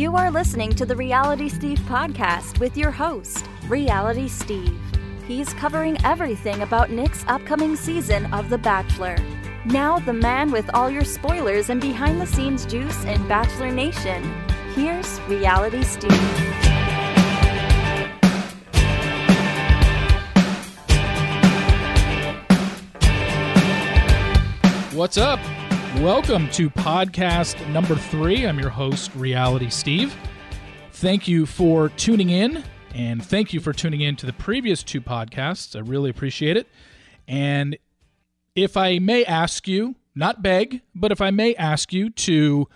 You are listening to the Reality Steve podcast with your host, Reality Steve. He's covering everything about Nick's upcoming season of The Bachelor. Now, the man with all your spoilers and behind the scenes juice in Bachelor Nation. Here's Reality Steve. What's up? Welcome to podcast number three. I'm your host, Reality Steve. Thank you for tuning in, and thank you for tuning in to the previous two podcasts. I really appreciate it. And if I may ask you, not beg, but if I may ask you to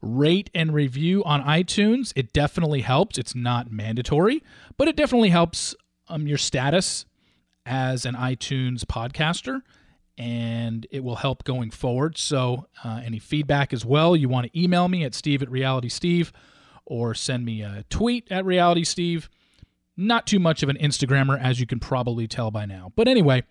rate and review on iTunes, it definitely helps. It's not mandatory, but it definitely helps um, your status as an iTunes podcaster and it will help going forward. So, uh, any feedback as well, you want to email me at steve at reality steve or send me a tweet at reality steve. Not too much of an Instagrammer, as you can probably tell by now. But anyway,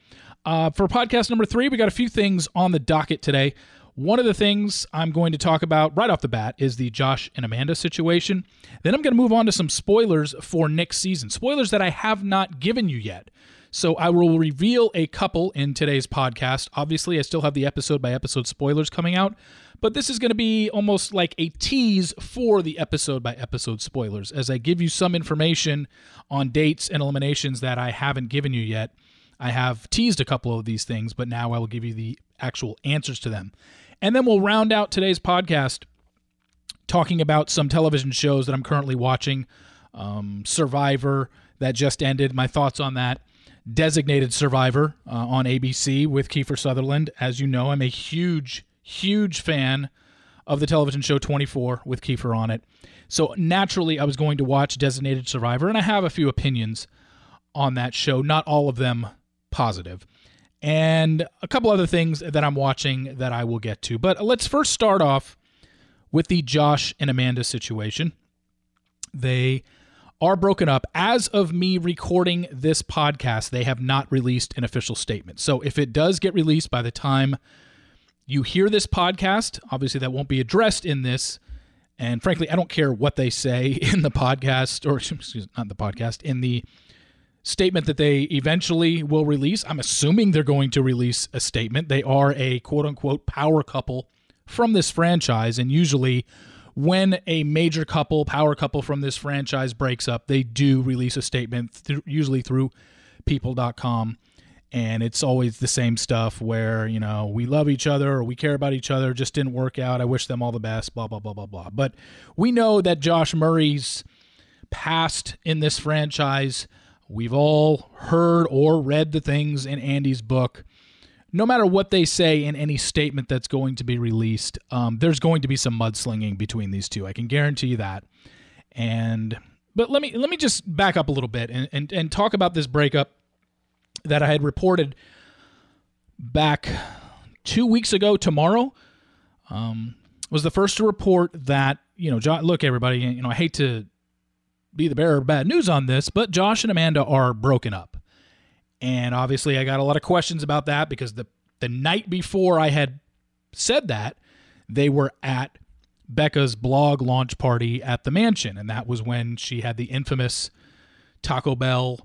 uh, for podcast number three, we got a few things on the docket today. One of the things I'm going to talk about right off the bat is the Josh and Amanda situation. Then I'm going to move on to some spoilers for next season, spoilers that I have not given you yet. So I will reveal a couple in today's podcast. Obviously, I still have the episode by episode spoilers coming out, but this is going to be almost like a tease for the episode by episode spoilers as I give you some information on dates and eliminations that I haven't given you yet. I have teased a couple of these things, but now I will give you the actual answers to them. And then we'll round out today's podcast talking about some television shows that I'm currently watching. Um, Survivor that just ended, my thoughts on that. Designated Survivor uh, on ABC with Kiefer Sutherland. As you know, I'm a huge, huge fan of the television show 24 with Kiefer on it. So naturally, I was going to watch Designated Survivor, and I have a few opinions on that show, not all of them positive. And a couple other things that I'm watching that I will get to. But let's first start off with the Josh and Amanda situation. They are broken up. As of me recording this podcast, they have not released an official statement. So if it does get released by the time you hear this podcast, obviously that won't be addressed in this. And frankly, I don't care what they say in the podcast, or excuse me, not the podcast, in the statement that they eventually will release. I'm assuming they're going to release a statement. They are a quote unquote power couple from this franchise, and usually when a major couple, power couple from this franchise breaks up, they do release a statement, th- usually through people.com. And it's always the same stuff where, you know, we love each other or we care about each other, just didn't work out. I wish them all the best, blah, blah, blah, blah, blah. But we know that Josh Murray's past in this franchise, we've all heard or read the things in Andy's book no matter what they say in any statement that's going to be released, um, there's going to be some mudslinging between these two. I can guarantee you that. And but let me let me just back up a little bit and, and, and talk about this breakup that I had reported back two weeks ago tomorrow. Um, was the first to report that you know, John, look, everybody, you know, I hate to be the bearer of bad news on this, but Josh and Amanda are broken up. And obviously, I got a lot of questions about that because the the night before I had said that, they were at Becca's blog launch party at the mansion, and that was when she had the infamous Taco Bell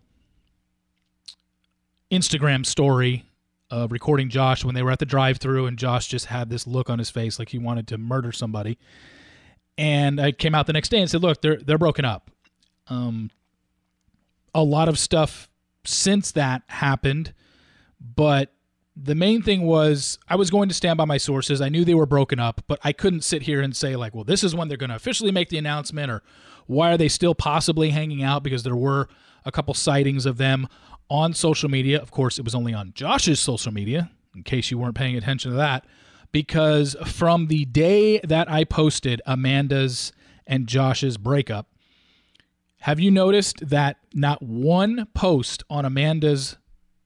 Instagram story of recording Josh when they were at the drive-through, and Josh just had this look on his face like he wanted to murder somebody. And I came out the next day and said, "Look, they're they're broken up." Um, a lot of stuff since that happened, but the main thing was I was going to stand by my sources. I knew they were broken up, but I couldn't sit here and say like, well, this is when they're going to officially make the announcement or why are they still possibly hanging out because there were a couple sightings of them on social media. Of course, it was only on Josh's social media in case you weren't paying attention to that because from the day that I posted Amanda's and Josh's breakup, have you noticed that not one post on Amanda's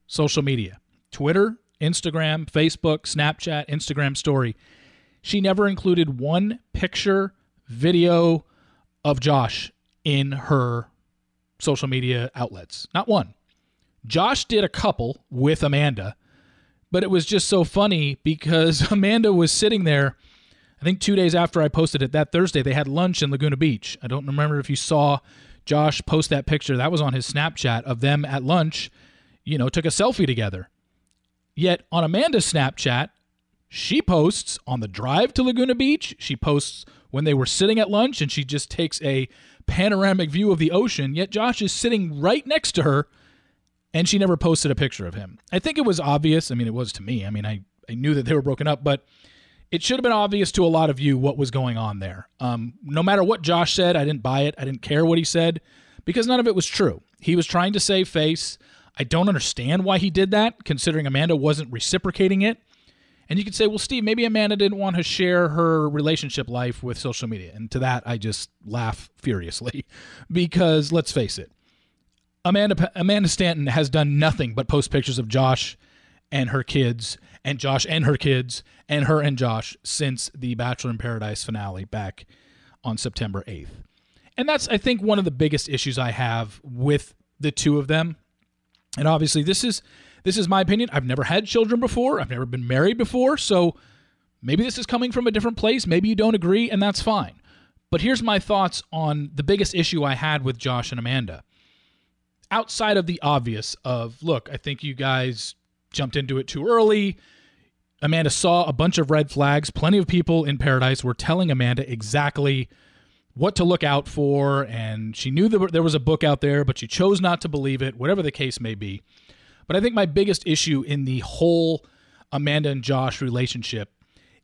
social media, Twitter, Instagram, Facebook, Snapchat, Instagram story, she never included one picture, video of Josh in her social media outlets. Not one. Josh did a couple with Amanda, but it was just so funny because Amanda was sitting there I think two days after I posted it that Thursday, they had lunch in Laguna Beach. I don't remember if you saw Josh post that picture. That was on his Snapchat of them at lunch, you know, took a selfie together. Yet on Amanda's Snapchat, she posts on the drive to Laguna Beach. She posts when they were sitting at lunch and she just takes a panoramic view of the ocean. Yet Josh is sitting right next to her and she never posted a picture of him. I think it was obvious. I mean, it was to me. I mean, I, I knew that they were broken up, but it should have been obvious to a lot of you what was going on there. Um, no matter what Josh said, I didn't buy it. I didn't care what he said because none of it was true. He was trying to save face. I don't understand why he did that, considering Amanda wasn't reciprocating it. And you could say, well, Steve, maybe Amanda didn't want to share her relationship life with social media. And to that, I just laugh furiously because let's face it, Amanda Amanda Stanton has done nothing but post pictures of Josh and her kids and Josh and her kids and her and Josh since the Bachelor in Paradise finale back on September 8th. And that's I think one of the biggest issues I have with the two of them. And obviously this is this is my opinion. I've never had children before. I've never been married before, so maybe this is coming from a different place. Maybe you don't agree and that's fine. But here's my thoughts on the biggest issue I had with Josh and Amanda. Outside of the obvious of, look, I think you guys jumped into it too early. Amanda saw a bunch of red flags. Plenty of people in Paradise were telling Amanda exactly what to look out for, and she knew that there was a book out there, but she chose not to believe it, whatever the case may be. But I think my biggest issue in the whole Amanda and Josh relationship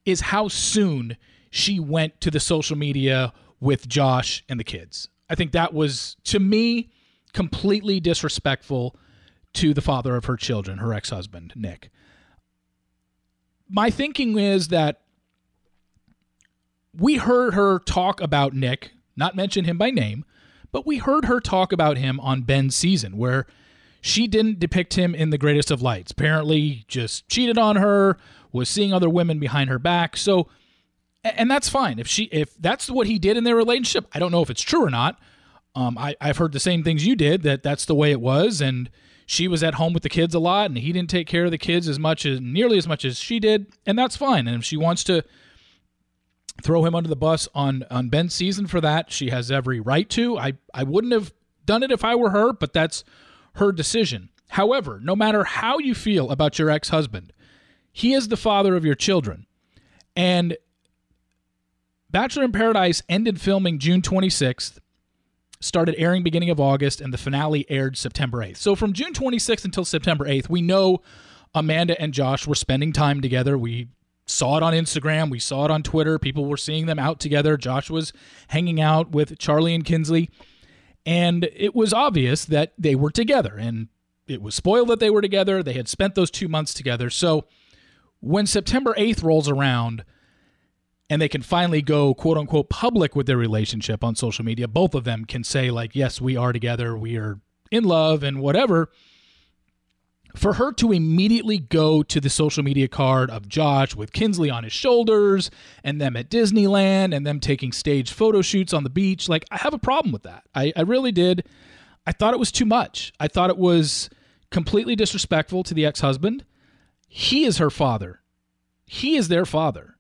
is how soon she went to the social media with Josh and the kids. I think that was, to me, completely disrespectful to the father of her children, her ex husband, Nick. My thinking is that we heard her talk about Nick, not mention him by name, but we heard her talk about him on Ben's season, where she didn't depict him in the greatest of lights. Apparently, just cheated on her, was seeing other women behind her back. So, and that's fine if she if that's what he did in their relationship. I don't know if it's true or not. Um, I I've heard the same things you did that that's the way it was, and she was at home with the kids a lot and he didn't take care of the kids as much as nearly as much as she did and that's fine. And if she wants to throw him under the bus on on Ben's season for that she has every right to. I I wouldn't have done it if I were her but that's her decision. However no matter how you feel about your ex-husband he is the father of your children. And Bachelor in Paradise ended filming June 26th started airing beginning of August, and the finale aired September 8th. So from June 26th until September 8th, we know Amanda and Josh were spending time together. We saw it on Instagram, we saw it on Twitter. People were seeing them out together. Josh was hanging out with Charlie and Kinsley, and it was obvious that they were together. And it was spoiled that they were together. They had spent those two months together. So when September 8th rolls around, and they can finally go quote unquote public with their relationship on social media, both of them can say, like, yes, we are together, we are in love, and whatever. For her to immediately go to the social media card of Josh with Kinsley on his shoulders and them at Disneyland and them taking stage photo shoots on the beach, like, I have a problem with that. I, I really did. I thought it was too much. I thought it was completely disrespectful to the ex husband. He is her father, he is their father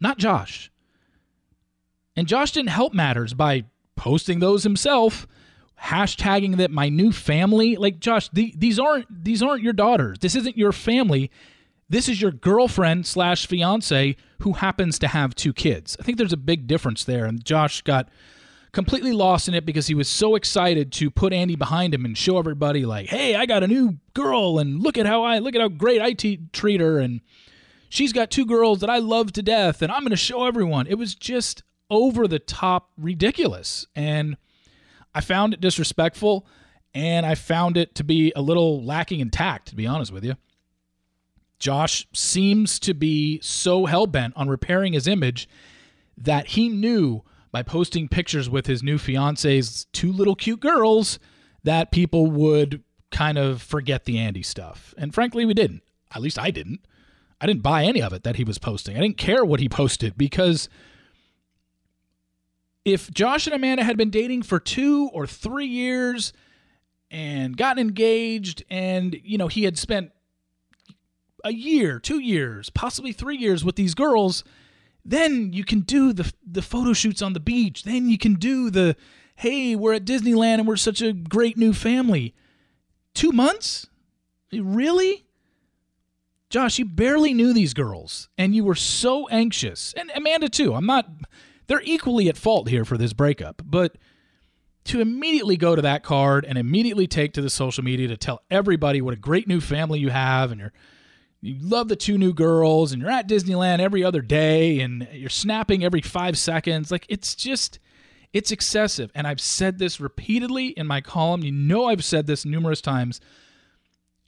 not Josh. And Josh didn't help matters by posting those himself, hashtagging that my new family. Like Josh, the, these aren't these aren't your daughters. This isn't your family. This is your girlfriend slash fiance who happens to have two kids. I think there's a big difference there, and Josh got completely lost in it because he was so excited to put Andy behind him and show everybody like, "Hey, I got a new girl, and look at how I look at how great I te- treat her." And she's got two girls that I love to death and I'm going to show everyone. It was just over the top ridiculous. And I found it disrespectful and I found it to be a little lacking in tact, to be honest with you. Josh seems to be so hell bent on repairing his image that he knew by posting pictures with his new fiance's two little cute girls that people would kind of forget the Andy stuff. And frankly, we didn't. At least I didn't. I didn't buy any of it that he was posting. I didn't care what he posted because if Josh and Amanda had been dating for two or three years and gotten engaged and, you know, he had spent a year, two years, possibly three years with these girls, Then you can do the the photo shoots on the beach. Then you can do the hey, we're at Disneyland and we're such a great new family. 2 months? Really? Josh, you barely knew these girls and you were so anxious. And Amanda too. I'm not they're equally at fault here for this breakup, but to immediately go to that card and immediately take to the social media to tell everybody what a great new family you have and you're you love the two new girls and you're at Disneyland every other day and you're snapping every 5 seconds. Like it's just it's excessive. And I've said this repeatedly in my column. You know I've said this numerous times.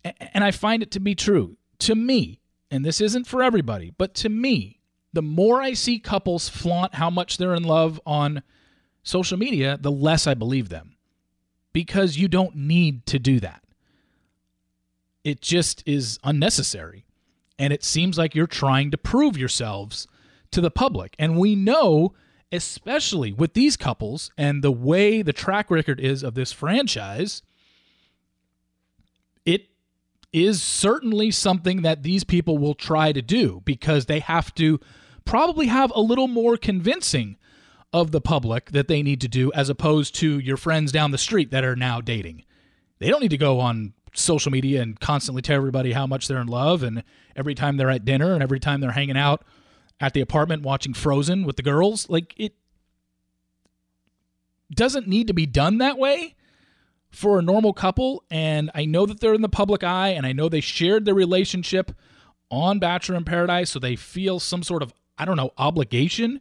And I find it to be true to me and this isn't for everybody but to me the more I see couples flaunt how much they're in love on social media, the less I believe them because you don't need to do that. It just is unnecessary. And it seems like you're trying to prove yourselves to the public. And we know, especially with these couples and the way the track record is of this franchise, it is certainly something that these people will try to do because they have to probably have a little more convincing of the public that they need to do as opposed to your friends down the street that are now dating. They don't need to go on social media and constantly tell everybody how much they're in love and every time they're at dinner and every time they're hanging out at the apartment watching Frozen with the girls. Like it doesn't need to be done that way for a normal couple and I know that they're in the public eye and I know they shared their relationship on Bachelor in Paradise so they feel some sort of I don't know obligation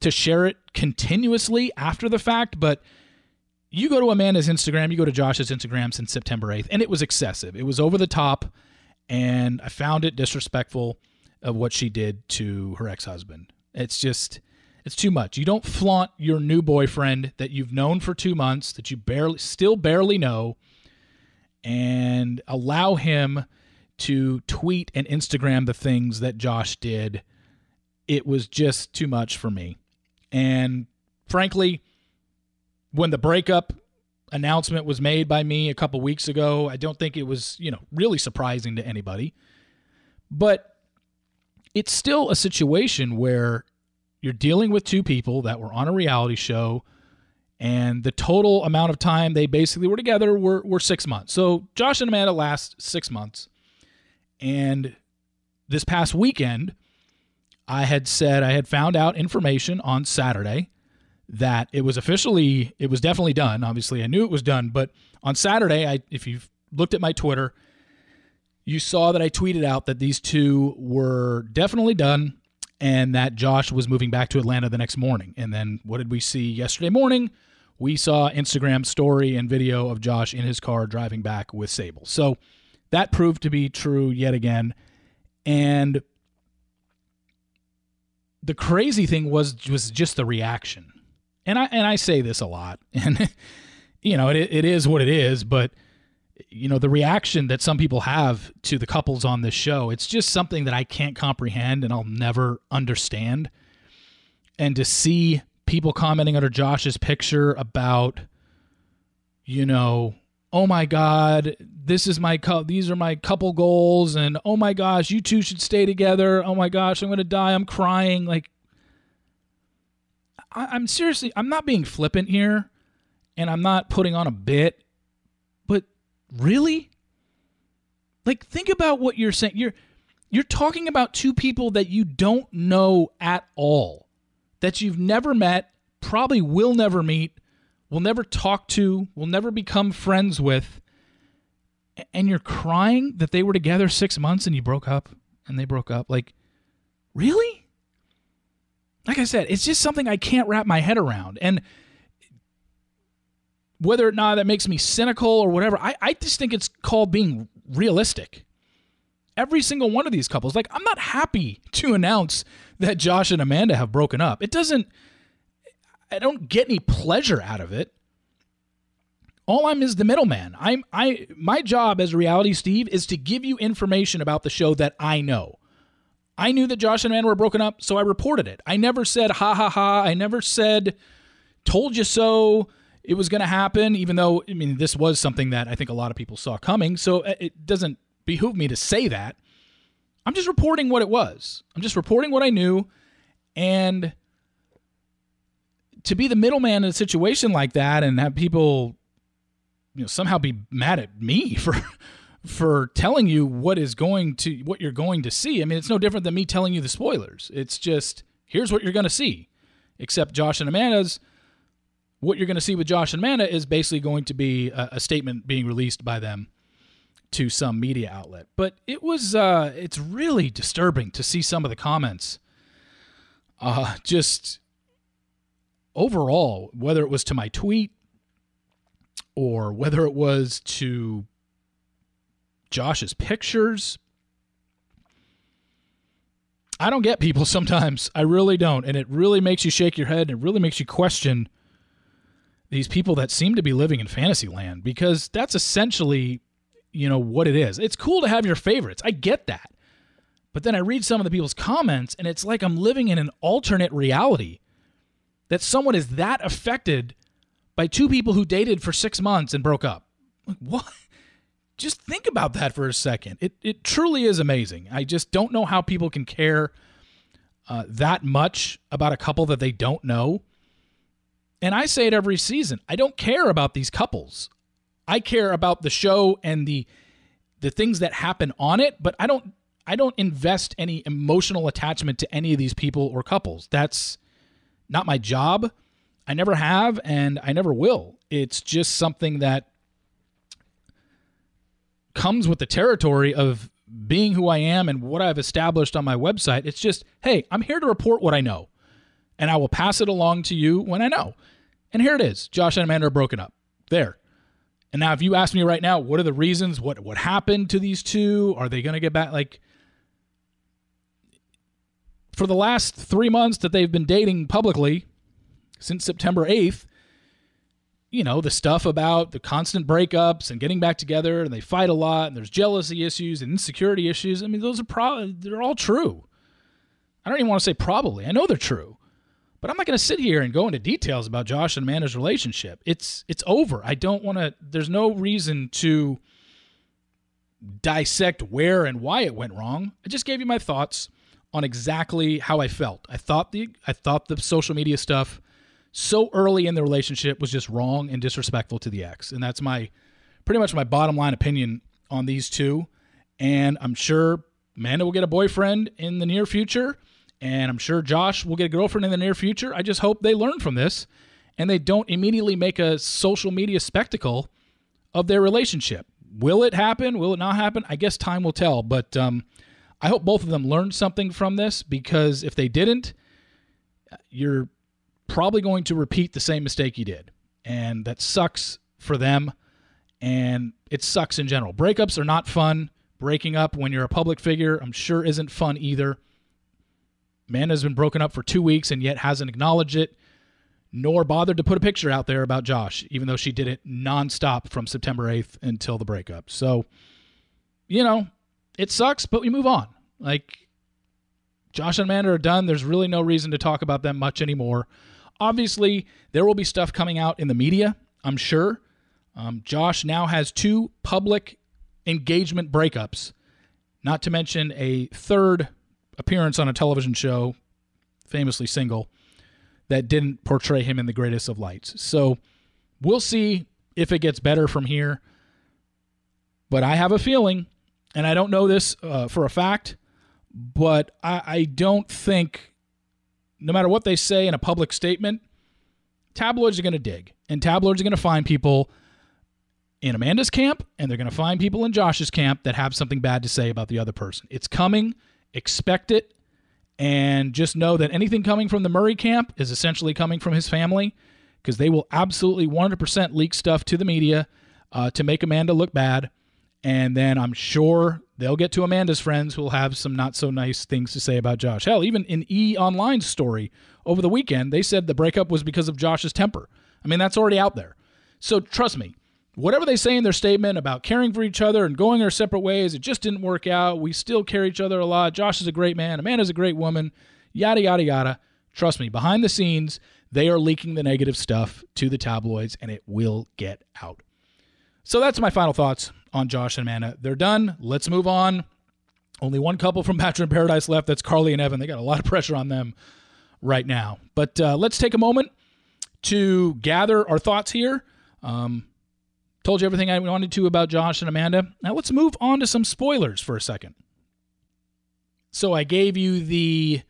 to share it continuously after the fact, but you go to Amanda's Instagram, you go to Josh's Instagram since September 8th, and it was excessive. It was over the top, and I found it disrespectful of what she did to her ex husband. It's just, it's too much. You don't flaunt your new boyfriend that you've known for two months, that you barely, still barely know, and allow him to tweet and Instagram the things that Josh did. It was just too much for me. And frankly, when the breakup announcement was made by me a couple weeks ago, I don't think it was, you know, really surprising to anybody. But it's still a situation where you're dealing with two people that were on a reality show and the total amount of time they basically were together were, were six months. So Josh and Amanda last six months. And this past weekend, I had said I had found out information on Saturday that it was officially it was definitely done. Obviously, I knew it was done, but on Saturday, I if you've looked at my Twitter, you saw that I tweeted out that these two were definitely done and that Josh was moving back to Atlanta the next morning. And then what did we see yesterday morning? We saw Instagram story and video of Josh in his car driving back with Sable. So that proved to be true yet again. And the crazy thing was was just the reaction. And I and I say this a lot, and you know it it is what it is. But you know the reaction that some people have to the couples on this show, it's just something that I can't comprehend and I'll never understand. And to see people commenting under Josh's picture about, you know, oh my god this is my cu- these are my couple goals and oh my gosh you two should stay together. Oh my gosh i'm gonna die. I'm crying. Like I- i'm seriously i'm not being flippant here and i'm not putting on a bit really like think about what you're saying you're you're talking about two people that you don't know at all that you've never met probably will never meet will never talk to, will never become friends with, and you're crying that they were together six months and you broke up and they broke up. Like, really? Like I said, it's just something I can't wrap my head around. And whether or not that makes me cynical or whatever, I, I just think it's called being realistic. Every single one of these couples, like, I'm not happy to announce that Josh and Amanda have broken up. It doesn't I don't get any pleasure out of it. All I'm is the middleman. I'm I my job as reality Steve is to give you information about the show that I know. I knew that Josh and Amanda were broken up, so I reported it. I never said ha ha ha. I never said told you so. It was going to happen, even though I mean this was something that I think a lot of people saw coming. So uh, it doesn't behoove me to say that. I'm just reporting what it was. I'm just reporting what I knew And to be the middleman in a situation like that and have people you know somehow be mad at me for for telling you what is going to what you're going to see. I mean, it's no different than me telling you the spoilers. It's just here's what you're going to see. Except Josh and Amanda's what you're going to see with Josh and Amanda is basically going to be a, a statement being released by them to some media outlet. But it was uh it's really disturbing to see some of the comments. Uh just overall, whether it was to my tweet or whether it was to Josh's pictures. I don't get people sometimes. I really don't. And it really makes you shake your head and it really makes you question these people that seem to be living in fantasy land because that's essentially, you know, what it is. It's cool to have your favorites. I get that. But then I read some of the people's comments and it's like I'm living in an alternate reality that someone is that affected by two people who dated for six months and broke up. Like, what? Just think about that for a second. It, it truly is amazing. I just don't know how people can care uh, that much about a couple that they don't know. And I say it every season. I don't care about these couples. I care about the show and the the things that happen on it, but I don't I don't invest any emotional attachment to any of these people or couples. That's not my job. I never have and I never will. It's just something that comes with the territory of being who I am and what I've established on my website. It's just, hey, I'm here to report what I know, and I will pass it along to you when I know. And here it is Josh and Amanda are broken up. There. And now, if you ask me right now, what are the reasons? What what happened to these two? Are they going to get back? Like, for the last three months that they've been dating publicly, since September 8th, you know, the stuff about the constant breakups and getting back together and they fight a lot and there's jealousy issues and insecurity issues. I mean, those are probably, they're all true. I don't even want to say probably. I know they're true. But I'm not going to sit here and go into details about Josh and Amanda's relationship. It's it's over. I don't want to there's no reason to dissect where and why it went wrong. I just gave you my thoughts on exactly how I felt. I thought the I thought the social media stuff so early in the relationship was just wrong and disrespectful to the ex. And that's my pretty much my bottom line opinion on these two. And I'm sure Amanda will get a boyfriend in the near future. And I'm sure Josh will get a girlfriend in the near future. I just hope they learn from this and they don't immediately make a social media spectacle of their relationship. Will it happen? Will it not happen? I guess time will tell. But um, I hope both of them learned something from this because if they didn't, you're probably going to repeat the same mistake you did. And that sucks for them. And it sucks in general. Breakups are not fun. Breaking up when you're a public figure, I'm sure, isn't fun either. Man has been broken up for two weeks and yet hasn't acknowledged it, nor bothered to put a picture out there about Josh, even though she did it nonstop from September 8th until the breakup. So, you know, it sucks, but we move on. Like, Josh and Amanda are done. There's really no reason to talk about them much anymore. Obviously, there will be stuff coming out in the media, I'm sure. Um, Josh now has two public engagement breakups, not to mention a third appearance on a television show, famously single, that didn't portray him in the greatest of lights. So we'll see if it gets better from here. But I have a feeling, and I don't know this uh, for a fact, but I, I don't think no matter what they say in a public statement, tabloids are going to dig. And tabloids are going to find people in Amanda's camp and they're going to find people in Josh's camp that have something bad to say about the other person. It's coming. Expect it. And just know that anything coming from the Murray camp is essentially coming from his family because they will absolutely 100% leak stuff to the media uh, to make Amanda look bad. And then I'm sure they'll get to Amanda's friends who'll have some not so nice things to say about Josh. Hell, even in E Online's story over the weekend, they said the breakup was because of Josh's temper. I mean, that's already out there. So trust me, whatever they say in their statement about caring for each other and going our separate ways, it just didn't work out. We still care each other a lot. Josh is a great man. Amanda's a great woman. Yada, yada, yada. Trust me, behind the scenes, they are leaking the negative stuff to the tabloids and it will get out. So that's my final thoughts on Josh and Amanda. They're done. Let's move on. Only one couple from Bachelor in Paradise left. That's Carly and Evan. They got a lot of pressure on them. right now. But uh, let's take a moment to gather our thoughts here. Um, told you everything I wanted to about Josh and Amanda. Now let's move on to some spoilers for a second. So I gave you the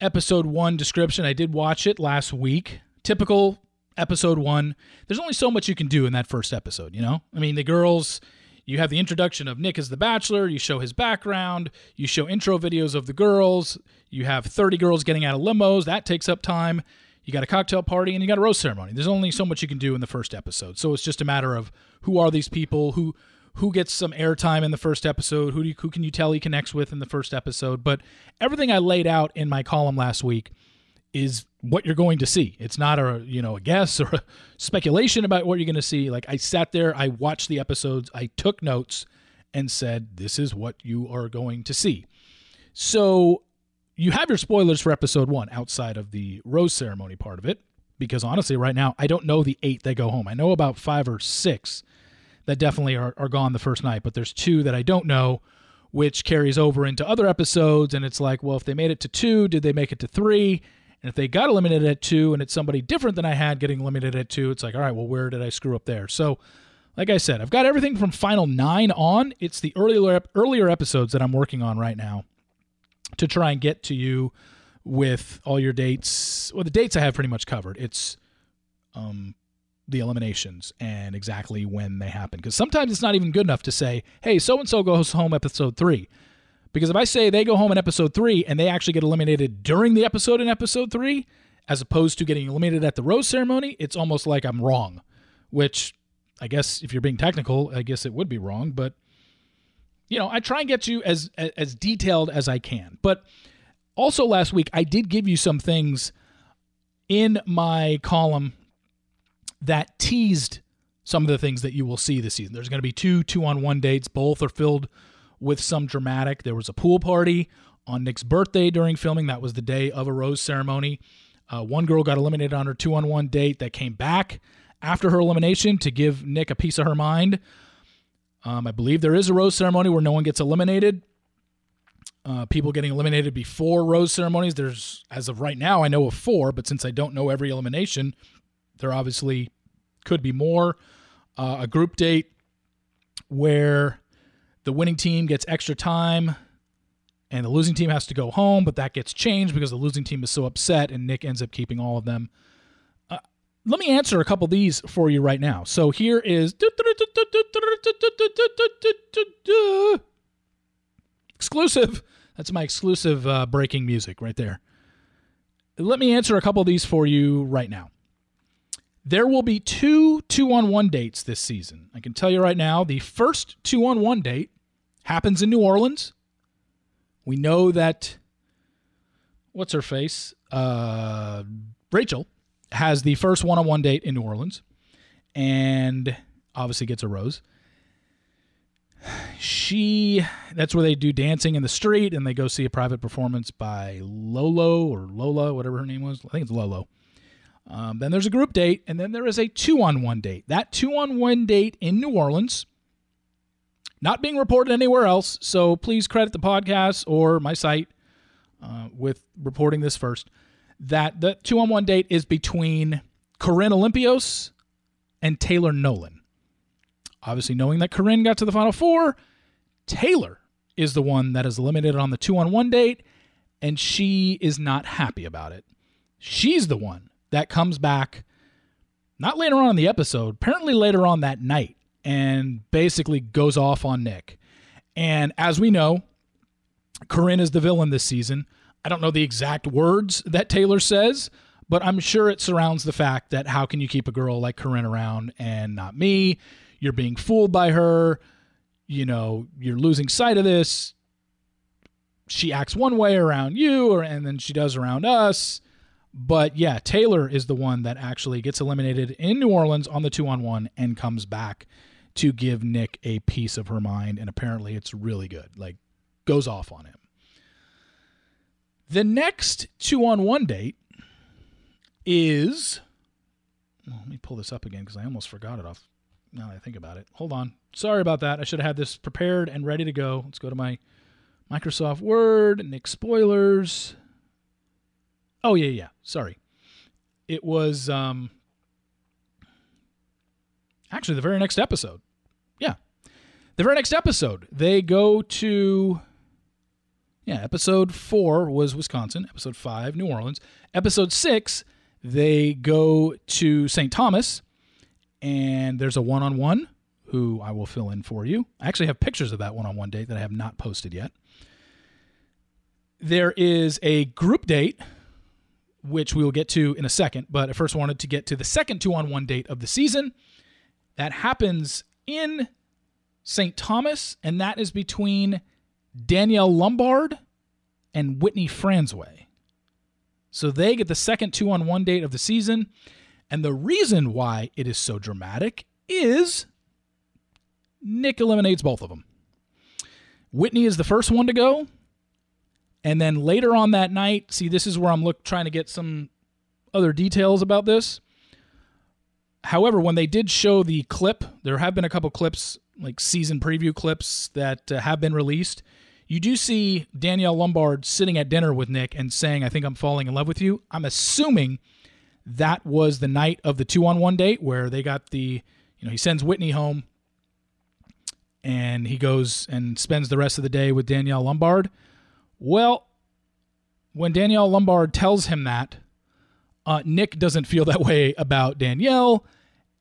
episode one description. I did watch it last week. Typical episode one. There's only so much you can do in that first episode, you know? I mean, the girls, you have the introduction of Nick as the bachelor, you show his background, you show intro videos of the girls, you have 30 girls getting out of limos, that takes up time. You got a cocktail party and you got a rose ceremony. There's only so much you can do in the first episode. So it's just a matter of who are these people, who who gets some airtime in the first episode, who you, who can you tell he connects with in the first episode. But everything I laid out in my column last week is what you're going to see. It's not a you know a guess or a speculation about what you're going to see. Like I sat there, I watched the episodes, I took notes, and said this is what you are going to see. So you have your spoilers for episode one outside of the rose ceremony part of it, because honestly, right now I don't know the eight that go home. I know about five or six that definitely are, are gone the first night, but there's two that I don't know, which carries over into other episodes. And it's like, well, if they made it to two, did they make it to three? And if they got eliminated at two and it's somebody different than I had getting eliminated at two, it's like, all right, well, where did I screw up there? So, like I said, I've got everything from final nine on. It's the earlier earlier episodes that I'm working on right now to try and get to you with all your dates. Well, the dates I have pretty much covered. It's um, the eliminations and exactly when they happen. Because sometimes it's not even good enough to say, hey, so and so goes home episode three. Because if I say they go home in episode three and they actually get eliminated during the episode in episode three, as opposed to getting eliminated at the rose ceremony, it's almost like I'm wrong. Which I guess if you're being technical, I guess it would be wrong. But you know, I try and get you as as detailed as I can. But also last week I did give you some things in my column that teased some of the things that you will see this season. There's going to be two two on one dates. Both are filled with some dramatic. There was a pool party on Nick's birthday during filming. That was the day of a rose ceremony. Uh, one girl got eliminated on her two on one date that came back after her elimination to give Nick a piece of her mind. Um, I believe there is a rose ceremony where no one gets eliminated. Uh, people getting eliminated before rose ceremonies. There's, as of right now, I know of four, but since I don't know every elimination, there obviously could be more. Uh, a group date where the winning team gets extra time and the losing team has to go home, but that gets changed because the losing team is so upset and Nick ends up keeping all of them. Let me answer a couple of these for you right now. So here is exclusive. That's my exclusive uh, breaking music right there. Let me answer a couple of these for you right now. There will be two two on one dates this season. I can tell you right now, the first two on one date happens in New Orleans. We know that what's her face? Uh, Rachel has the first one on one date in New Orleans and obviously gets a rose. She that's where they do dancing in the street and they go see a private performance by Lolo or Lola, whatever her name was. I think it's Lolo. Um, then there's a group date, and then there is a two on one date. That two on one date in New Orleans, not being reported anywhere else. So please credit the podcast or my site uh, with reporting this first. That the two on one date is between Corinne Olympios and Taylor Nolan. Obviously, knowing that Corinne got to the final four, Taylor is the one that is eliminated on the two on one date, and she is not happy about it. She's the one that comes back not later on in the episode, apparently later on that night, and basically goes off on Nick. And as we know, Corinne is the villain this season. I don't know the exact words that Taylor says, but I'm sure it surrounds the fact that how can you keep a girl like Corinne around and not me? You're being fooled by her. You know, you're losing sight of this. She acts one way around you, or, and then she does around us. But yeah, Taylor is the one that actually gets eliminated in New Orleans on the two on one and comes back to give Nick a piece of her mind. And apparently it's really good. Like, goes off on him. The next two on one date is. Well, let me pull this up again because I almost forgot it off now that I think about it. Hold on. Sorry about that. I should have had this prepared and ready to go. Let's go to my Microsoft Word, Nick Spoilers. Oh yeah, yeah. Sorry. It was um actually the very next episode. Yeah. The very next episode, they go to yeah, episode 4 was Wisconsin, episode 5 New Orleans. Episode 6 they go to St. Thomas and there's a one-on-one who I will fill in for you. I actually have pictures of that one-on-one date that I have not posted yet. There is a group date which we will get to in a second. But I first wanted to get to the second two on one date of the season. That happens in St. Thomas, and that is between Danielle Lombard and Whitney Fransway. So they get the second two on one date of the season. And the reason why it is so dramatic is Nick eliminates both of them. Whitney is the first one to go, and then later on that night, see, this is where I'm look trying to get some other details about this. However, when they did show the clip, there have been a couple clips, like season preview clips, that uh, have been released. You do see Danielle Lombard sitting at dinner with Nick and saying, I think I'm falling in love with you. I'm assuming that was the night of the two on one date where they got the, you know, he sends Whitney home and he goes and spends the rest of the day with Danielle Lombard. Well, when Danielle Lombard tells him that, uh, Nick doesn't feel that way about Danielle,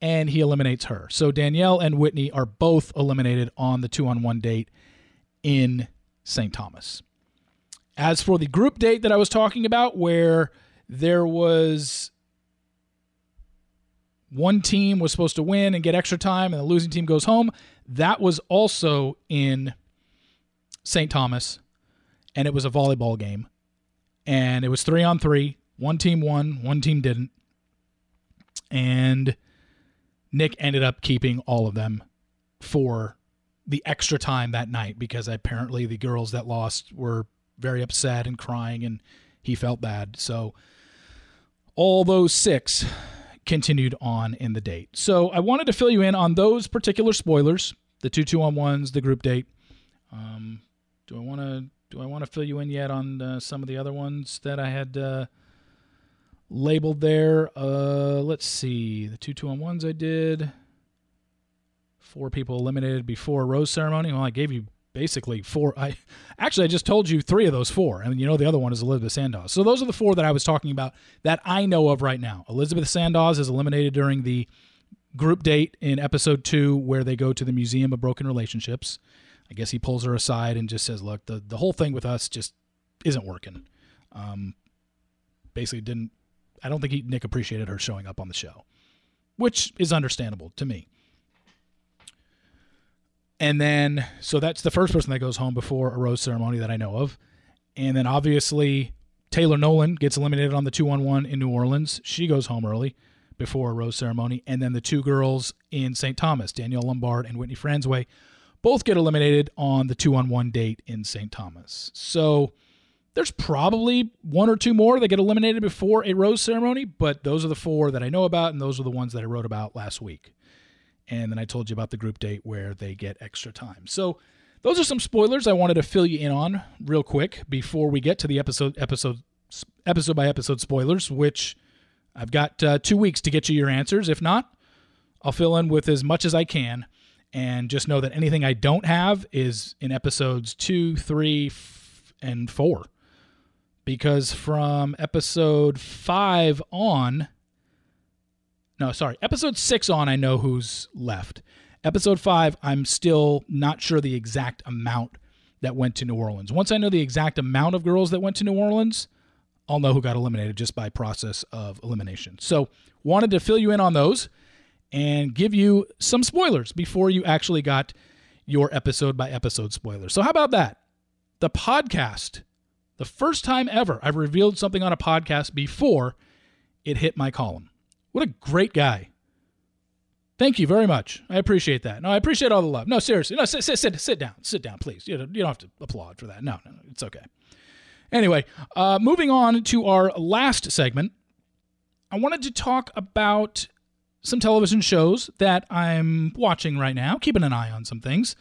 and he eliminates her. So Danielle and Whitney are both eliminated on the two on one date in St. Thomas. As for the group date that I was talking about, where there was one team was supposed to win and get extra time, and the losing team goes home, that was also in St. Thomas and it was a volleyball game. And it was three on three. One team won, one team didn't. And Nick ended up keeping all of them for the extra time that night because apparently the girls that lost were very upset and crying and he felt bad. So all those six continued on in the date. So I wanted to fill you in on those particular spoilers, the two two on ones, the group date. Um, do I want to do I want to fill you in yet on uh, some of the other ones that I had uh, labeled there? Uh, let's see. The two two on ones I did. Four people eliminated before rose ceremony. Well, I gave you basically four. I actually I just told you three of those four, and you know the other one is Elizabeth Sandoz. So those are the four that I was talking about that I know of right now. Elizabeth Sandoz is eliminated during the group date in episode two, where they go to the Museum of Broken Relationships. I guess he pulls her aside and just says, "Look, the the whole thing with us just isn't working." Um, basically, didn't. I don't think he, Nick appreciated her showing up on the show, which is understandable to me. And then, so that's the first person that goes home before a rose ceremony that I know of. And then obviously, Taylor Nolan gets eliminated on the 2 on 1 in New Orleans. She goes home early before a rose ceremony. And then the two girls in St. Thomas, Danielle Lombard and Whitney Fransway, both get eliminated on the two on one date in St. Thomas. So there's probably one or two more that get eliminated before a rose ceremony, but those are the four that I know about, and those are the ones that I wrote about last week. And then I told you about the group date where they get extra time. So those are some spoilers I wanted to fill you in on real quick before we get to the episode episode episode by episode spoilers, which I've got uh, two weeks to get you your answers. If not, I'll fill in with as much as I can and just know that anything I don't have is in episodes two, three, f- and four. Because from episode five on, no, sorry, episode six on, I know who's left. Episode five, I'm still not sure the exact amount that went to New Orleans. Once I know the exact amount of girls that went to New Orleans, I'll know who got eliminated just by process of elimination. So, wanted to fill you in on those and give you some spoilers before you actually got your episode by episode spoilers. So, how about that? The podcast, the first time ever I've revealed something on a podcast before it hit my column. What a great guy. Thank you very much. I appreciate that. No, I appreciate all the love. No, seriously. No, sit, sit, sit, sit down. Sit down, please. You don't, have to applaud for that. No, no, no. It's okay. Anyway, uh, moving on to our last segment, I wanted to talk about some television shows that I'm watching right now, keeping an eye on some things.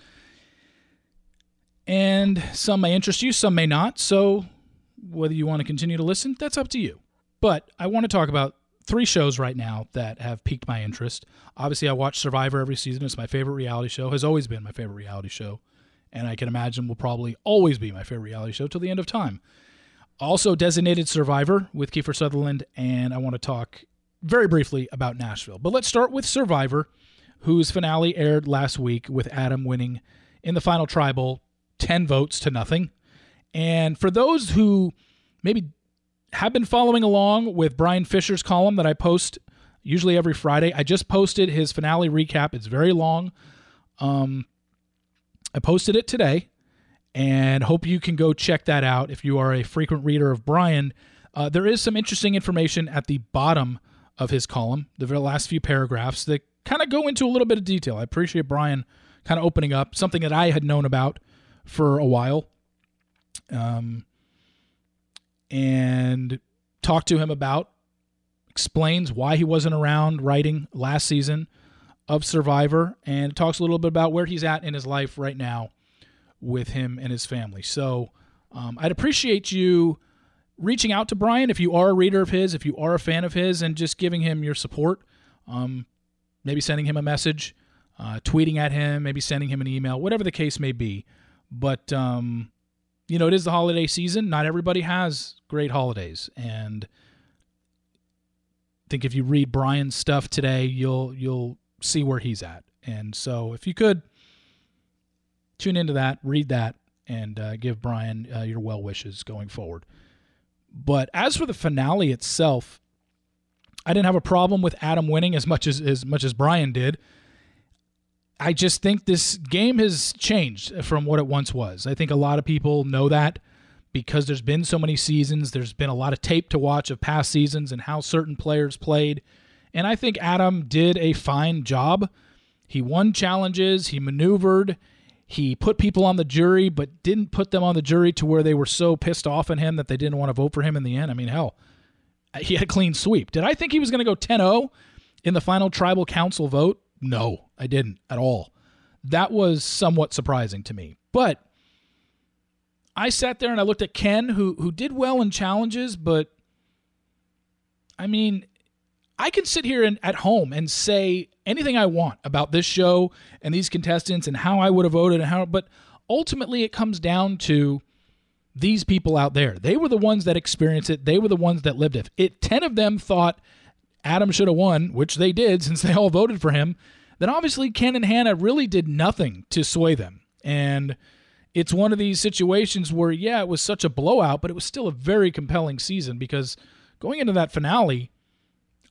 And some may interest you, some may not. So whether you want to continue to listen, that's up to you. But I want to talk about three shows right now that have piqued my interest. Obviously, I watch Survivor every season. It's my favorite reality show, has always been my favorite reality show. And I can imagine will probably always be my favorite reality show till the end of time. Also, Designated Survivor with Kiefer Sutherland. And I want to talk very briefly about Nashville. But let's start with Survivor, whose finale aired last week with Adam winning in the final tribal 10 votes to nothing. And for those who maybe have been following along with Brian Fisher's column that I post usually every Friday, I just posted his finale recap. It's very long. Um, I posted it today and hope you can go check that out if you are a frequent reader of Brian. Uh, there is some interesting information at the bottom of his column, the very last few paragraphs that kind of go into a little bit of detail. I appreciate Brian kind of opening up something that I had known about for a while. Um, and talked to him about, explains why he wasn't around writing last season of Survivor, and talks a little bit about where he's at in his life right now with him and his family. So um, I'd appreciate you reaching out to Brian if you are a reader of his, if you are a fan of his, and just giving him your support. Um, maybe sending him a message, uh, tweeting at him, maybe sending him an email, whatever the case may be. But um, you know, it is the holiday season. Not everybody has great holidays, and I think if you read Brian's stuff today, you'll you'll see where he's at. And so, if you could tune into that, read that, and uh, give Brian uh, your well wishes going forward. But as for the finale itself, I didn't have a problem with Adam winning as much as as much as Brian did. I just think this game has changed from what it once was. I think a lot of people know that because there's been so many seasons, there's been a lot of tape to watch of past seasons and how certain players played. And I think Adam did a fine job. He won challenges, he maneuvered, he put people on the jury, but didn't put them on the jury to where they were so pissed off at him that they didn't want to vote for him in the end. I mean, hell, he had a clean sweep. Did I think he was going to go 10 0 in the final tribal council vote? No, I didn't at all. That was somewhat surprising to me. But I sat there and I looked at Ken, who who did well in challenges, but I mean, I can sit here and at home and say anything I want about this show and these contestants and how I would have voted and how but ultimately it comes down to these people out there. They were the ones that experienced it. They were the ones that lived it. It 10 of them thought Adam should have won, which they did since they all voted for him, then obviously Ken and Hannah really did nothing to sway them. And it's one of these situations where, yeah, it was such a blowout, but it was still a very compelling season because going into that finale,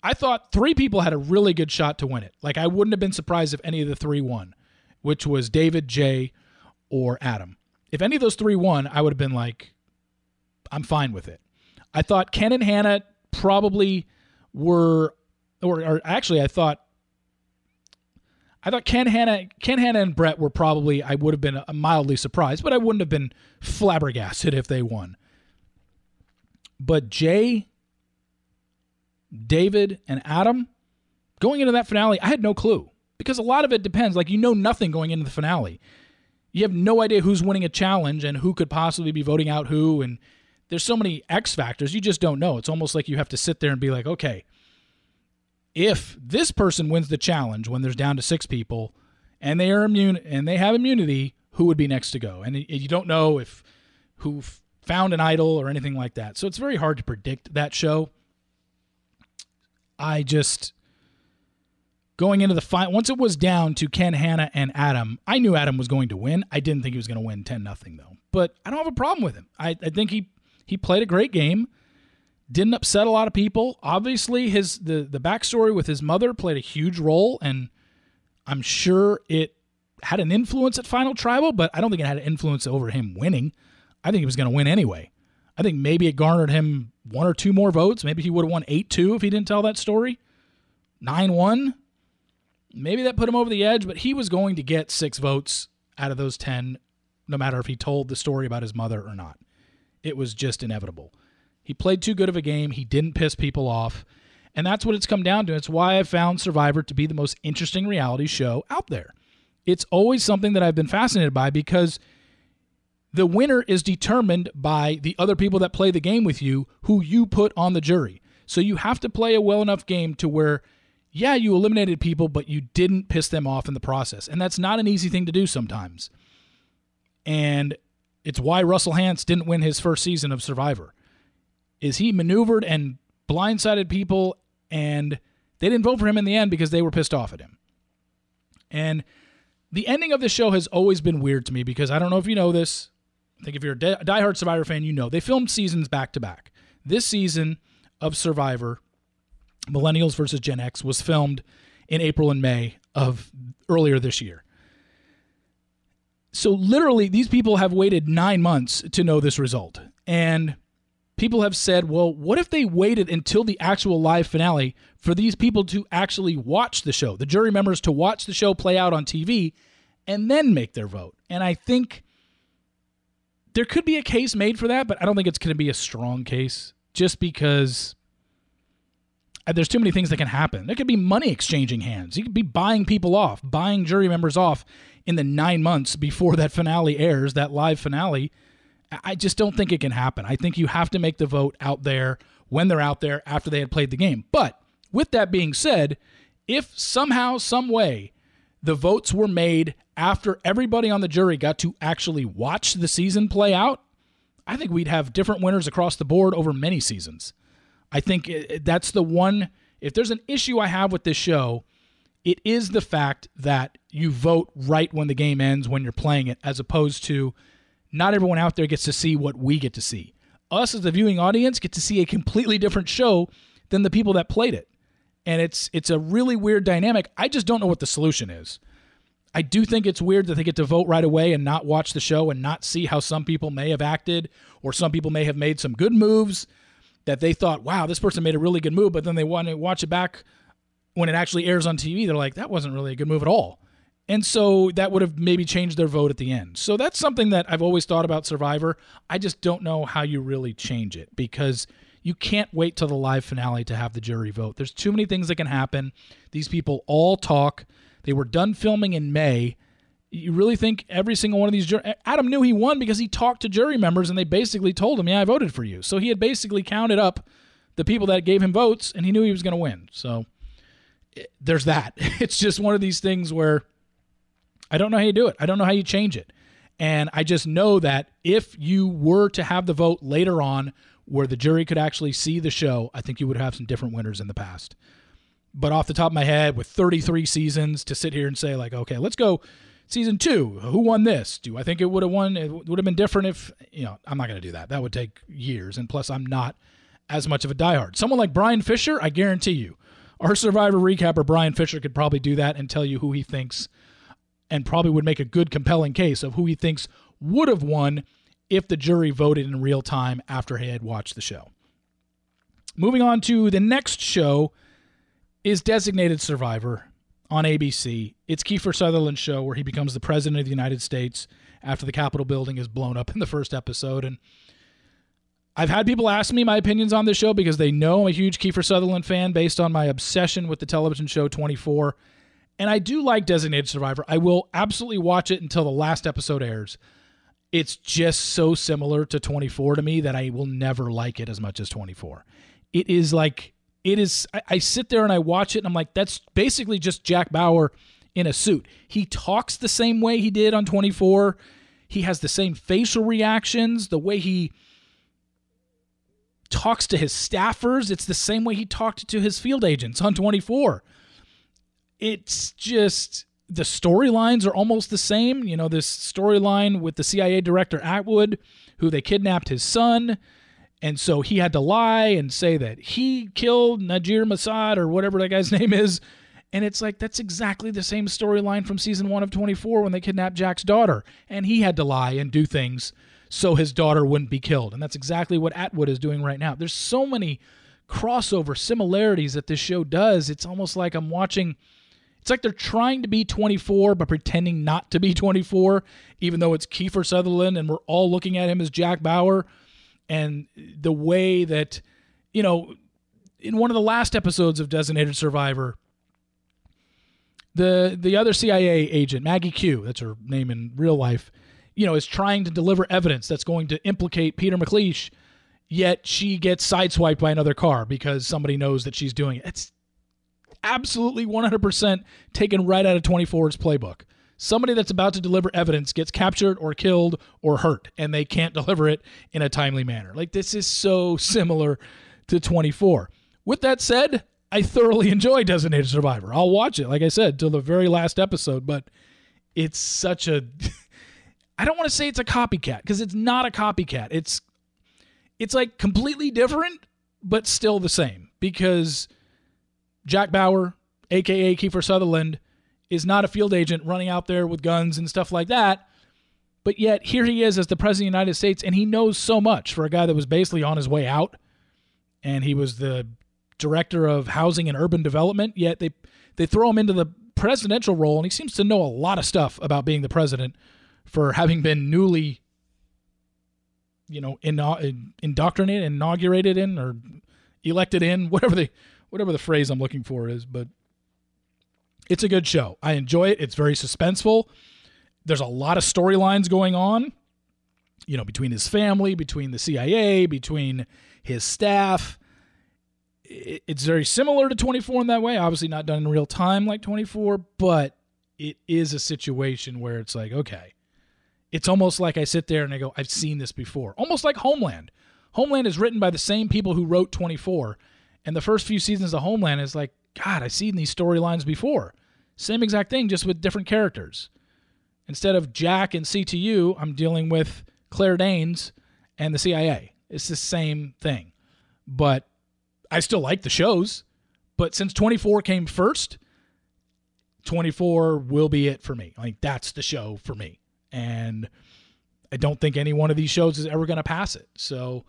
I thought three people had a really good shot to win it. Like, I wouldn't have been surprised if any of the three won, which was David, Jay, or Adam. If any of those three won, I would have been like, I'm fine with it. I thought Ken and Hannah probably were, or, or actually, I thought, I thought Ken Hannah, Ken Hannah and Brett were probably. I would have been mildly surprised, but I wouldn't have been flabbergasted if they won. But Jay, David, and Adam going into that finale, I had no clue because a lot of it depends. Like you know nothing going into the finale. You have no idea who's winning a challenge and who could possibly be voting out who, and there's so many X factors you just don't know. It's almost like you have to sit there and be like, okay, if this person wins the challenge when there's down to six people and they are immune and they have immunity, who would be next to go? And you don't know if who found an idol or anything like that. So it's very hard to predict that show. I just going into the final once it was down to Ken Hannah and Adam, I knew Adam was going to win. I didn't think he was going to win 10 nothing though. But I don't have a problem with him. I, I think he he played a great game. Didn't upset a lot of people. Obviously, his the the backstory with his mother played a huge role, and I'm sure it had an influence at Final Tribal, but I don't think it had an influence over him winning. I think he was going to win anyway. I think maybe it garnered him one or two more votes. Maybe he would have won 8 2 if he didn't tell that story. 9 1. Maybe that put him over the edge, but he was going to get six votes out of those 10, no matter if he told the story about his mother or not. It was just inevitable. He played too good of a game. He didn't piss people off. And that's what it's come down to. It's why I found Survivor to be the most interesting reality show out there. It's always something that I've been fascinated by because the winner is determined by the other people that play the game with you who you put on the jury. So you have to play a well enough game to where, yeah, you eliminated people, but you didn't piss them off in the process. And that's not an easy thing to do sometimes. And it's why Russell Hantz didn't win his first season of Survivor. Is he maneuvered and blindsided people and they didn't vote for him in the end because they were pissed off at him. And the ending of the show has always been weird to me because I don't know if you know this. I think if you're a diehard Survivor fan, you know they filmed seasons back to back. This season of Survivor, Millennials versus Gen X, was filmed in April and May of earlier this year. So literally, these people have waited nine months to know this result, and people have said, well, what if they waited until the actual live finale for these people to actually watch the show, the jury members to watch the show play out on TV, and then make their vote? And I think there could be a case made for that, but I don't think it's going to be a strong case just because Uh, there's too many things that can happen. There could be money exchanging hands. You could be buying people off, buying jury members off in the nine months before that finale airs, that live finale. I just don't think it can happen. I think you have to make the vote out there when they're out there after they had played the game. But with that being said, if somehow, some way, the votes were made after everybody on the jury got to actually watch the season play out, I think we'd have different winners across the board over many seasons. I think that's the one. If there's an issue I have with this show, it is the fact that you vote right when the game ends when you're playing it, as opposed to not everyone out there gets to see what we get to see. Us as the viewing audience get to see a completely different show than the people that played it and it's it's a really weird dynamic. I just don't know what the solution is. I do think it's weird that they get to vote right away and not watch the show and not see how some people may have acted or some people may have made some good moves that they thought, wow, this person made a really good move, but then they want to watch it back when it actually airs on TV. They're like, that wasn't really a good move at all. And so that would have maybe changed their vote at the end. So that's something that I've always thought about Survivor. I just don't know how you really change it because you can't wait till the live finale to have the jury vote. There's too many things that can happen. These people all talk. They were done filming in May. You really think every single one of these jur- Adam knew he won because he talked to jury members and they basically told him, "Yeah, I voted for you." So he had basically counted up the people that gave him votes and he knew he was going to win. So it, there's that. It's just one of these things where I don't know how you do it. I don't know how you change it. And I just know that if you were to have the vote later on where the jury could actually see the show, I think you would have some different winners in the past. But off the top of my head, with 33 seasons, to sit here and say, like, okay, let's go season two. Who won this? Do I think it would have won? It would have been different if, you know, I'm not going to do that. That would take years. And plus, I'm not as much of a diehard. Someone like Brian Fisher, I guarantee you, our Survivor recapper, Brian Fisher, could probably do that and tell you who he thinks and probably would make a good, compelling case of who he thinks would have won if the jury voted in real time after he had watched the show. Moving on to the next show is Designated Survivor on ABC. It's Kiefer Sutherland's show where he becomes the president of the United States after the Capitol building is blown up in the first episode. And I've had people ask me my opinions on this show because they know I'm a huge Kiefer Sutherland fan based on my obsession with the television show 24. And I do like Designated Survivor. I will absolutely watch it until the last episode airs it's just so similar to 24 to me that I will never like it as much as 24. It is like it is I, I, sit there and I watch it and I'm like that's basically just Jack Bauer in a suit. He talks the same way he did on 24. He has the same facial reactions, the way he talks to his staffers, it's the same way he talked to his field agents on 24. It's just the storylines are almost the same. You know, this storyline with the CIA director Atwood, who they kidnapped his son. And so he had to lie and say that he killed Najir Massad or whatever that guy's name is. And it's like, that's exactly the same storyline from season one of 24 when they kidnapped Jack's daughter. And he had to lie and do things so his daughter wouldn't be killed. And that's exactly what Atwood is doing right now. There's so many crossover similarities that this show does. It's almost like I'm watching it's like they're trying to be 24 but pretending not to be 24, even though it's Kiefer Sutherland and we're all looking at him as Jack Bauer. And the way that, you know, in one of the last episodes of Designated Survivor, the the other CIA agent, Maggie Q, that's her name in real life, you know, is trying to deliver evidence that's going to implicate Peter MacLeish yet she gets sideswiped by another car because somebody knows that she's doing it. It's absolutely 100% taken right out of 24's playbook. Somebody that's about to deliver evidence gets captured or killed or hurt, and they can't deliver it in a timely manner. Like, this is so similar to 24. With that said, I thoroughly enjoy Designated Survivor. I'll watch it, like I said, till the very last episode, but it's such a. I don't want to say it's a copycat because it's not a copycat. It's it's like completely different, but still the same because Jack Bauer, aka Kiefer Sutherland, is not a field agent running out there with guns and stuff like that. But yet here he is as the president of the United States, and he knows so much for a guy that was basically on his way out, and he was the director of housing and urban development. Yet they they throw him into the presidential role, and he seems to know a lot of stuff about being the president for having been newly, you know, indoctrinated, inaugurated in, or elected in, whatever the whatever the phrase I'm looking for is. But it's a good show. I enjoy it. It's very suspenseful. There's a lot of storylines going on, you know, between his family, between the CIA, between his staff. It's very similar to 24 in that way. Obviously, not done in real time like 24, but it is a situation where it's like, okay, it's almost like I sit there and I go, I've seen this before. Almost like Homeland. Homeland is written by the same people who wrote 24. And the first few seasons of Homeland is like, God, I've seen these storylines before. Same exact thing, just with different characters. Instead of Jack and CTU, I'm dealing with Claire Danes and the CIA. It's the same thing. But I still like the shows. But since 24 came first, 24 will be it for me. Like, that's the show for me. And I don't think any one of these shows is ever going to pass it. So,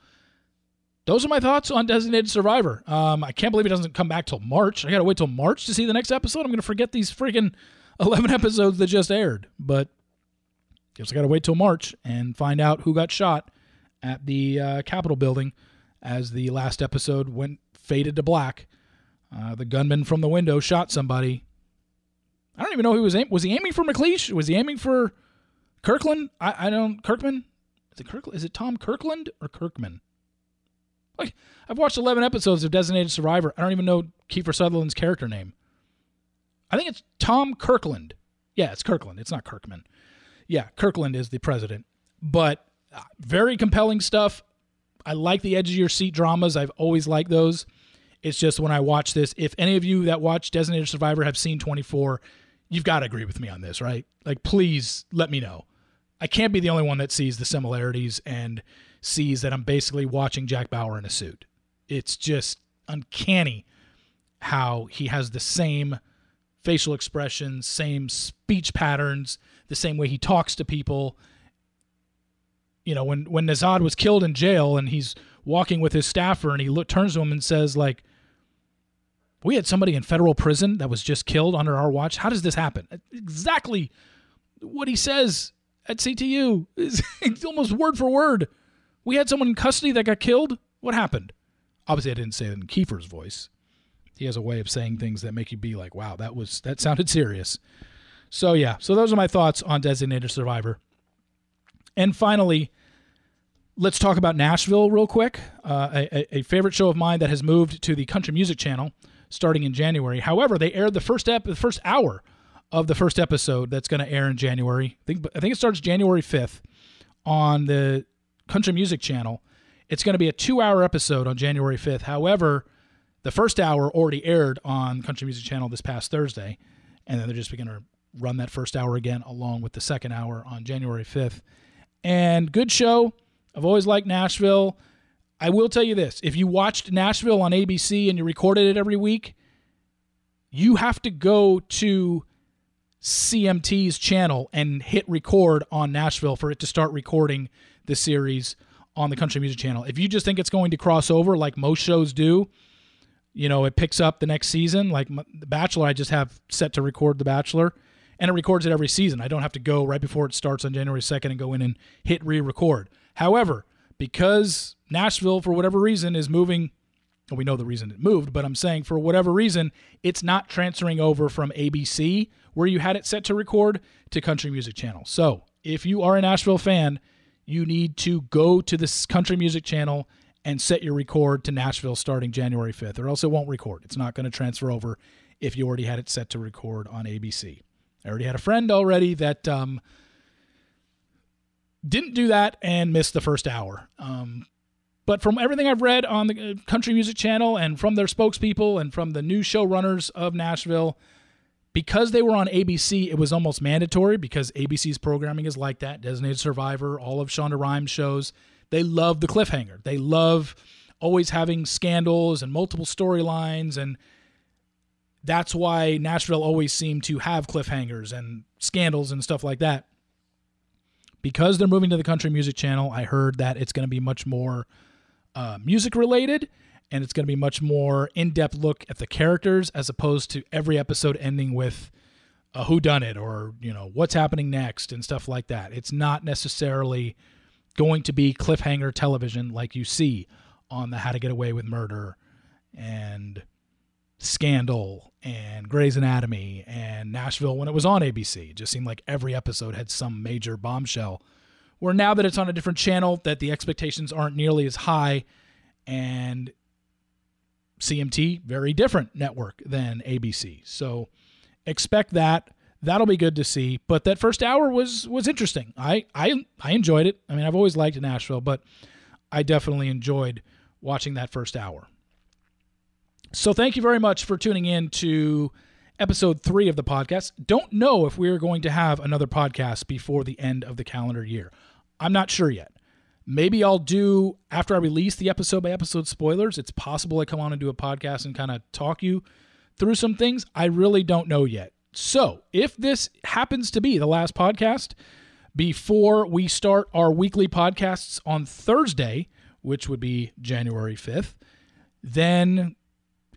those are my thoughts on Designated Survivor. Um, I can't believe it doesn't come back till March. I got to wait till March to see the next episode. I'm going to forget these freaking 11 episodes that just aired. But guess I got to wait till March and find out who got shot at the uh, Capitol building as the last episode went faded to black. Uh, the gunman from the window shot somebody. I don't even know who was aiming. Was he aiming for MacLeish? Was he aiming for Kirkland? I, I don't. Kirkman? Is it Kirkland? Is it Tom Kirkland or Kirkman? Like I've watched 11 episodes of Designated Survivor. I don't even know Kiefer Sutherland's character name. I think it's Tom Kirkland. Yeah, it's Kirkland. It's not Kirkman. Yeah, Kirkland is the president. But uh, very compelling stuff. I like the edge of your seat dramas. I've always liked those. It's just when I watch this, if any of you that watch Designated Survivor have seen 24, you've got to agree with me on this, right? Like, please let me know. I can't be the only one that sees the similarities and sees that I'm basically watching Jack Bauer in a suit. It's just uncanny how he has the same facial expressions, same speech patterns, the same way he talks to people. You know, when when Nezhad was killed in jail and he's walking with his staffer and he look, turns to him and says like we had somebody in federal prison that was just killed under our watch. How does this happen? Exactly what he says at CTU is almost word for word we had someone in custody that got killed. What happened? Obviously, I didn't say it in Kiefer's voice. He has a way of saying things that make you be like, "Wow, that was that sounded serious." So yeah, so those are my thoughts on Designated Survivor. And finally, let's talk about Nashville real quick. Uh, a, a, favorite show of mine that has moved to the Country Music Channel starting in January. However, they aired the first ep- the first hour of the first episode that's going to air in January. I think I think it starts January fifth on the Country Music Channel. It's going to be a two hour episode on January 5th. However, the first hour already aired on Country Music Channel this past Thursday, and then they're just going to run that first hour again along with the second hour on January 5th. And good show. I've always liked Nashville. I will tell you this if you watched Nashville on ABC and you recorded it every week, you have to go to CMT's channel and hit record on Nashville for it to start recording the series on the Country Music Channel. If you just think it's going to cross over like most shows do, you know, it picks up the next season. Like The Bachelor, I just have set to record The Bachelor, and it records it every season. I don't have to go right before it starts on January 2nd and go in and hit re record. However, because Nashville, for whatever reason, is moving, well, we know the reason it moved, but I'm saying for whatever reason, it's not transferring over from ABC, where you had it set to record, to Country Music Channel. So if you are a Nashville fan, you need to go to this country music channel and set your record to Nashville starting January 5th, or else it won't record. It's not going to transfer over if you already had it set to record on ABC. I already had a friend already that um, didn't do that and missed the first hour. Um, but from everything I've read on the uh, Country Music Channel and from their spokespeople and from the new showrunners of Nashville, because they were on ABC, it was almost mandatory because ABC's programming is like that. Designated Survivor, all of Shonda Rhimes shows, they love the cliffhanger. They love always having scandals and multiple storylines and that's why Nashville always seemed to have cliffhangers and scandals and stuff like that. Because they're moving to the Country Music Channel, I heard that it's going to be much more uh, music related and it's going to be much more in-depth look at the characters as opposed to every episode ending with a who done it or you know what's happening next and stuff like that. It's not necessarily going to be cliffhanger television like you see on the how to get away with murder and scandal and Grey's Anatomy and Nashville when it was on ABC it just seemed like every episode had some major bombshell. Where now that it's on a different channel that the expectations aren't nearly as high and CMT, very different network than ABC. So expect that. That'll be good to see. But that first hour was was interesting. I I I enjoyed it. I mean, I've always liked Nashville, but I definitely enjoyed watching that first hour. So thank you very much for tuning in to episode three of the podcast. Don't know if we're going to have another podcast before the end of the calendar year. I'm not sure yet. Maybe I'll do after I release the episode by episode spoilers. It's possible I come on and do a podcast and kind of talk you through some things. I really don't know yet. So, if this happens to be the last podcast before we start our weekly podcasts on Thursday, which would be January 5th, then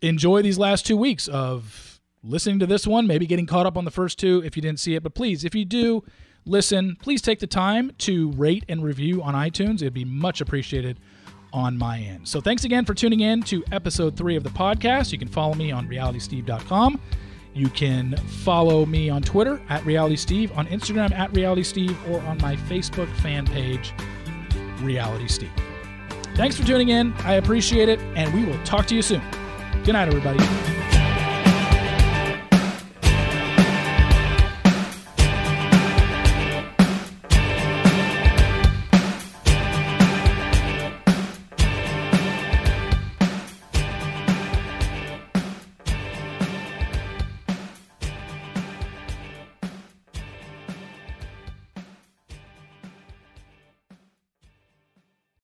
enjoy these last two weeks of listening to this one, maybe getting caught up on the first two if you didn't see it. But please, if you do, listen, please take the time to rate and review on iTunes. It'd be much appreciated on my end. So thanks again for tuning in to episode three of the podcast. You can follow me on realitysteve.com. You can follow me on Twitter at realitysteve, on Instagram at realitysteve, or on my Facebook fan page, Reality Steve. Thanks for tuning in. I appreciate it, and we will talk to you soon. Good night, everybody.